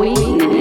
weakness.